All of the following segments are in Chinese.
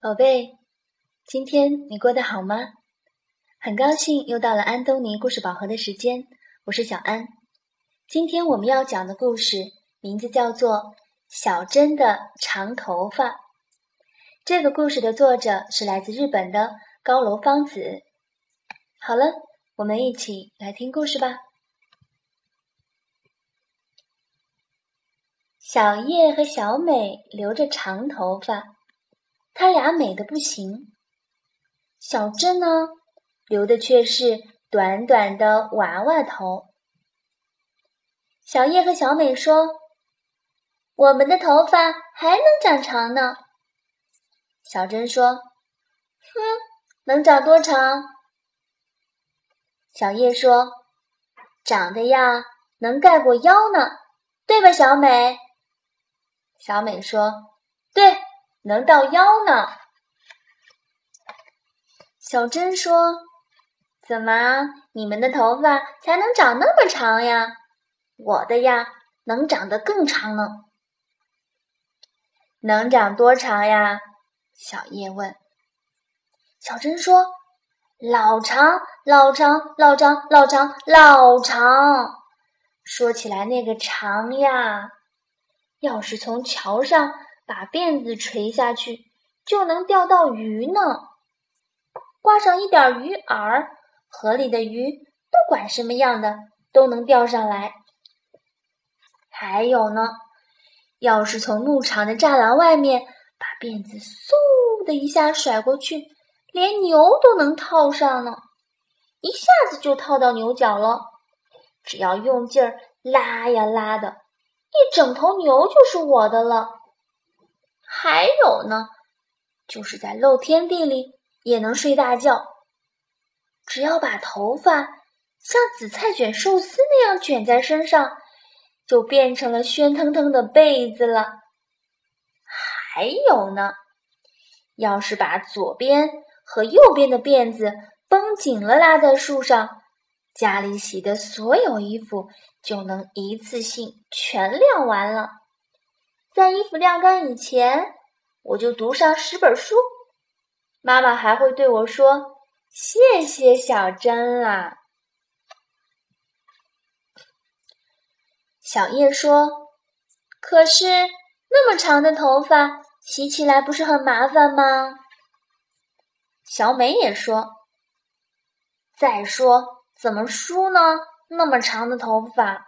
宝贝，今天你过得好吗？很高兴又到了安东尼故事宝盒的时间，我是小安。今天我们要讲的故事名字叫做《小珍的长头发》。这个故事的作者是来自日本的高楼芳子。好了，我们一起来听故事吧。小叶和小美留着长头发。他俩美的不行，小珍呢，留的却是短短的娃娃头。小叶和小美说：“我们的头发还能长长呢。”小珍说：“哼，能长多长？”小叶说：“长得呀，能盖过腰呢，对吧？”小美。小美说：“对。”能到腰呢。小珍说：“怎么，你们的头发才能长那么长呀？我的呀，能长得更长呢。能长多长呀？”小叶问。小珍说：“老长，老长，老长，老长，老长。说起来，那个长呀，要是从桥上……”把辫子垂下去，就能钓到鱼呢。挂上一点鱼饵，河里的鱼不管什么样的都能钓上来。还有呢，要是从牧场的栅栏外面把辫子嗖的一下甩过去，连牛都能套上呢。一下子就套到牛角了，只要用劲儿拉呀拉的，一整头牛就是我的了。还有呢，就是在露天地里也能睡大觉。只要把头发像紫菜卷寿司那样卷在身上，就变成了喧腾腾的被子了。还有呢，要是把左边和右边的辫子绷紧了拉在树上，家里洗的所有衣服就能一次性全晾完了。在衣服晾干以前，我就读上十本书。妈妈还会对我说：“谢谢小珍啦。”小叶说：“可是那么长的头发，洗起来不是很麻烦吗？”小美也说：“再说怎么梳呢？那么长的头发。”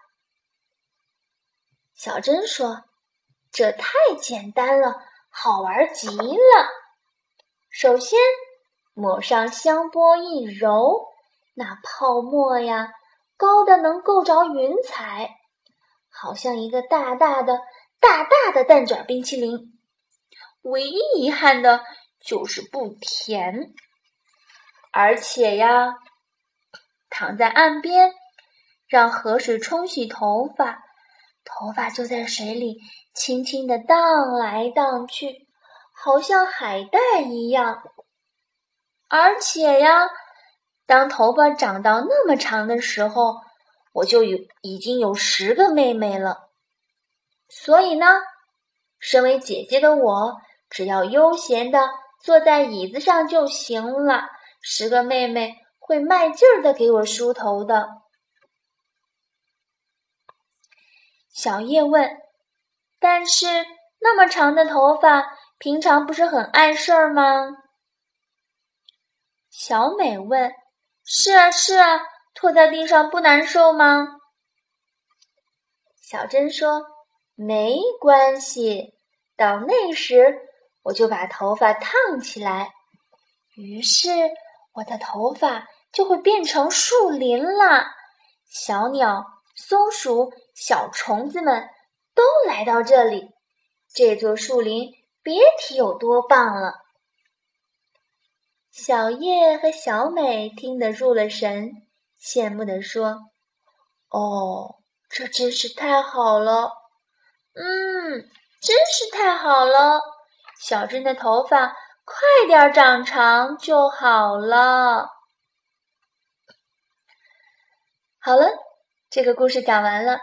小珍说。这太简单了，好玩极了。首先，抹上香波一揉，那泡沫呀，高的能够着云彩，好像一个大大的、大大的蛋卷冰淇淋。唯一遗憾的就是不甜，而且呀，躺在岸边，让河水冲洗头发。头发就在水里轻轻地荡来荡去，好像海带一样。而且呀，当头发长到那么长的时候，我就有已经有十个妹妹了。所以呢，身为姐姐的我，只要悠闲的坐在椅子上就行了。十个妹妹会卖劲儿的给我梳头的。小叶问：“但是那么长的头发，平常不是很碍事儿吗？”小美问：“是啊，是啊，拖在地上不难受吗？”小珍说：“没关系，到那时我就把头发烫起来，于是我的头发就会变成树林了。小鸟。”松鼠、小虫子们都来到这里，这座树林别提有多棒了。小叶和小美听得入了神，羡慕地说：“哦，这真是太好了！嗯，真是太好了！小珍的头发快点长长就好了。”好了。这个故事讲完了，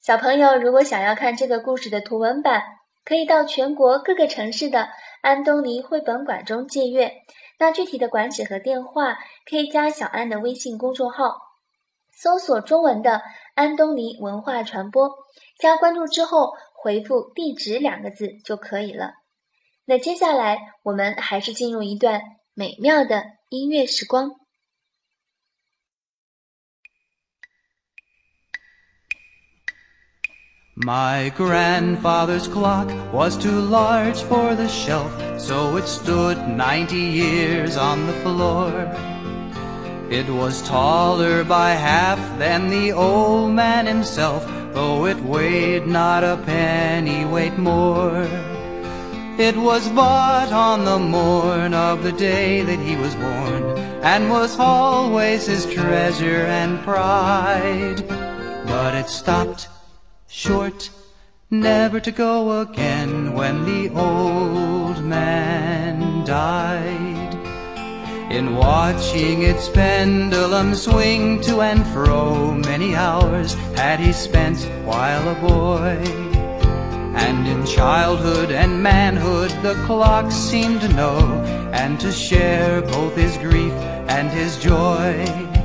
小朋友如果想要看这个故事的图文版，可以到全国各个城市的安东尼绘本馆中借阅。那具体的馆址和电话，可以加小安的微信公众号，搜索中文的“安东尼文化传播”，加关注之后回复“地址”两个字就可以了。那接下来我们还是进入一段美妙的音乐时光。My grandfather's clock was too large for the shelf, so it stood ninety years on the floor. It was taller by half than the old man himself, though it weighed not a penny weight more. It was bought on the morn of the day that he was born, and was always his treasure and pride. But it stopped short, never to go again when the old man died. In watching its pendulum swing to and fro, many hours had he spent while a boy. And in childhood and manhood the clock seemed to know, and to share both his grief and his joy.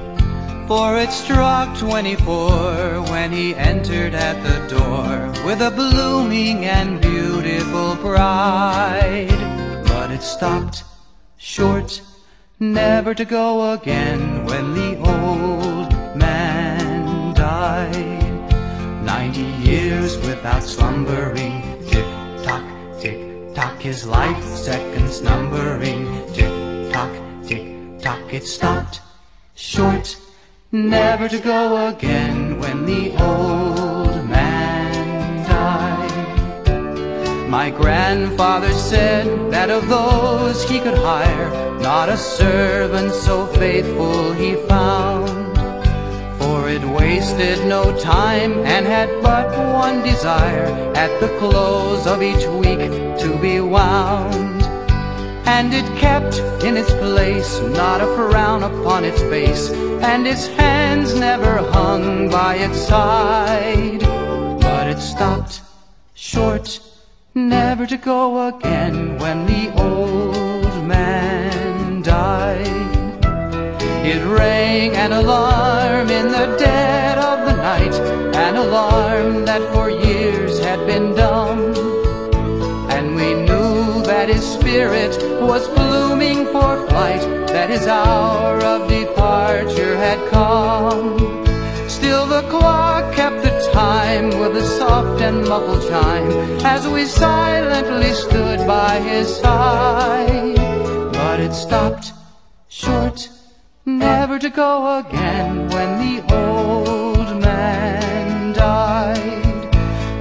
For it struck twenty-four when he entered at the door with a blooming and beautiful bride. But it stopped short, never to go again when the old man died. Ninety years without slumbering, tick-tock, tick-tock, his life seconds numbering, tick-tock, tick-tock, it stopped short never to go again when the old man died. My grandfather said that of those he could hire, not a servant so faithful he found. For it wasted no time and had but one desire at the close of each week to be wound and it kept in its place, not a frown upon its face, and its hands never hung by its side. But it stopped short, never to go again when the old man died. It rang an alarm in the dead of the night, an alarm that for years had been dumb his spirit was blooming for flight, that his hour of departure had come. Still the clock kept the time with a soft and muffled chime as we silently stood by his side. But it stopped short, never to go again when the old man died.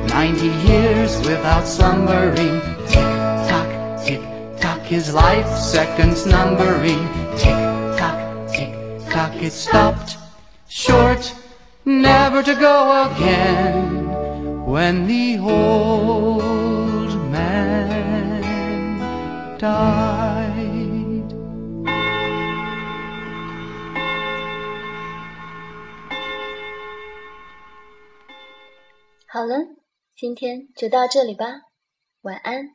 Ninety years without slumbering his life seconds numbering. Tick tock, tick tock, it stopped short, never to go again when the old man died. 好了，今天就到这里吧，晚安。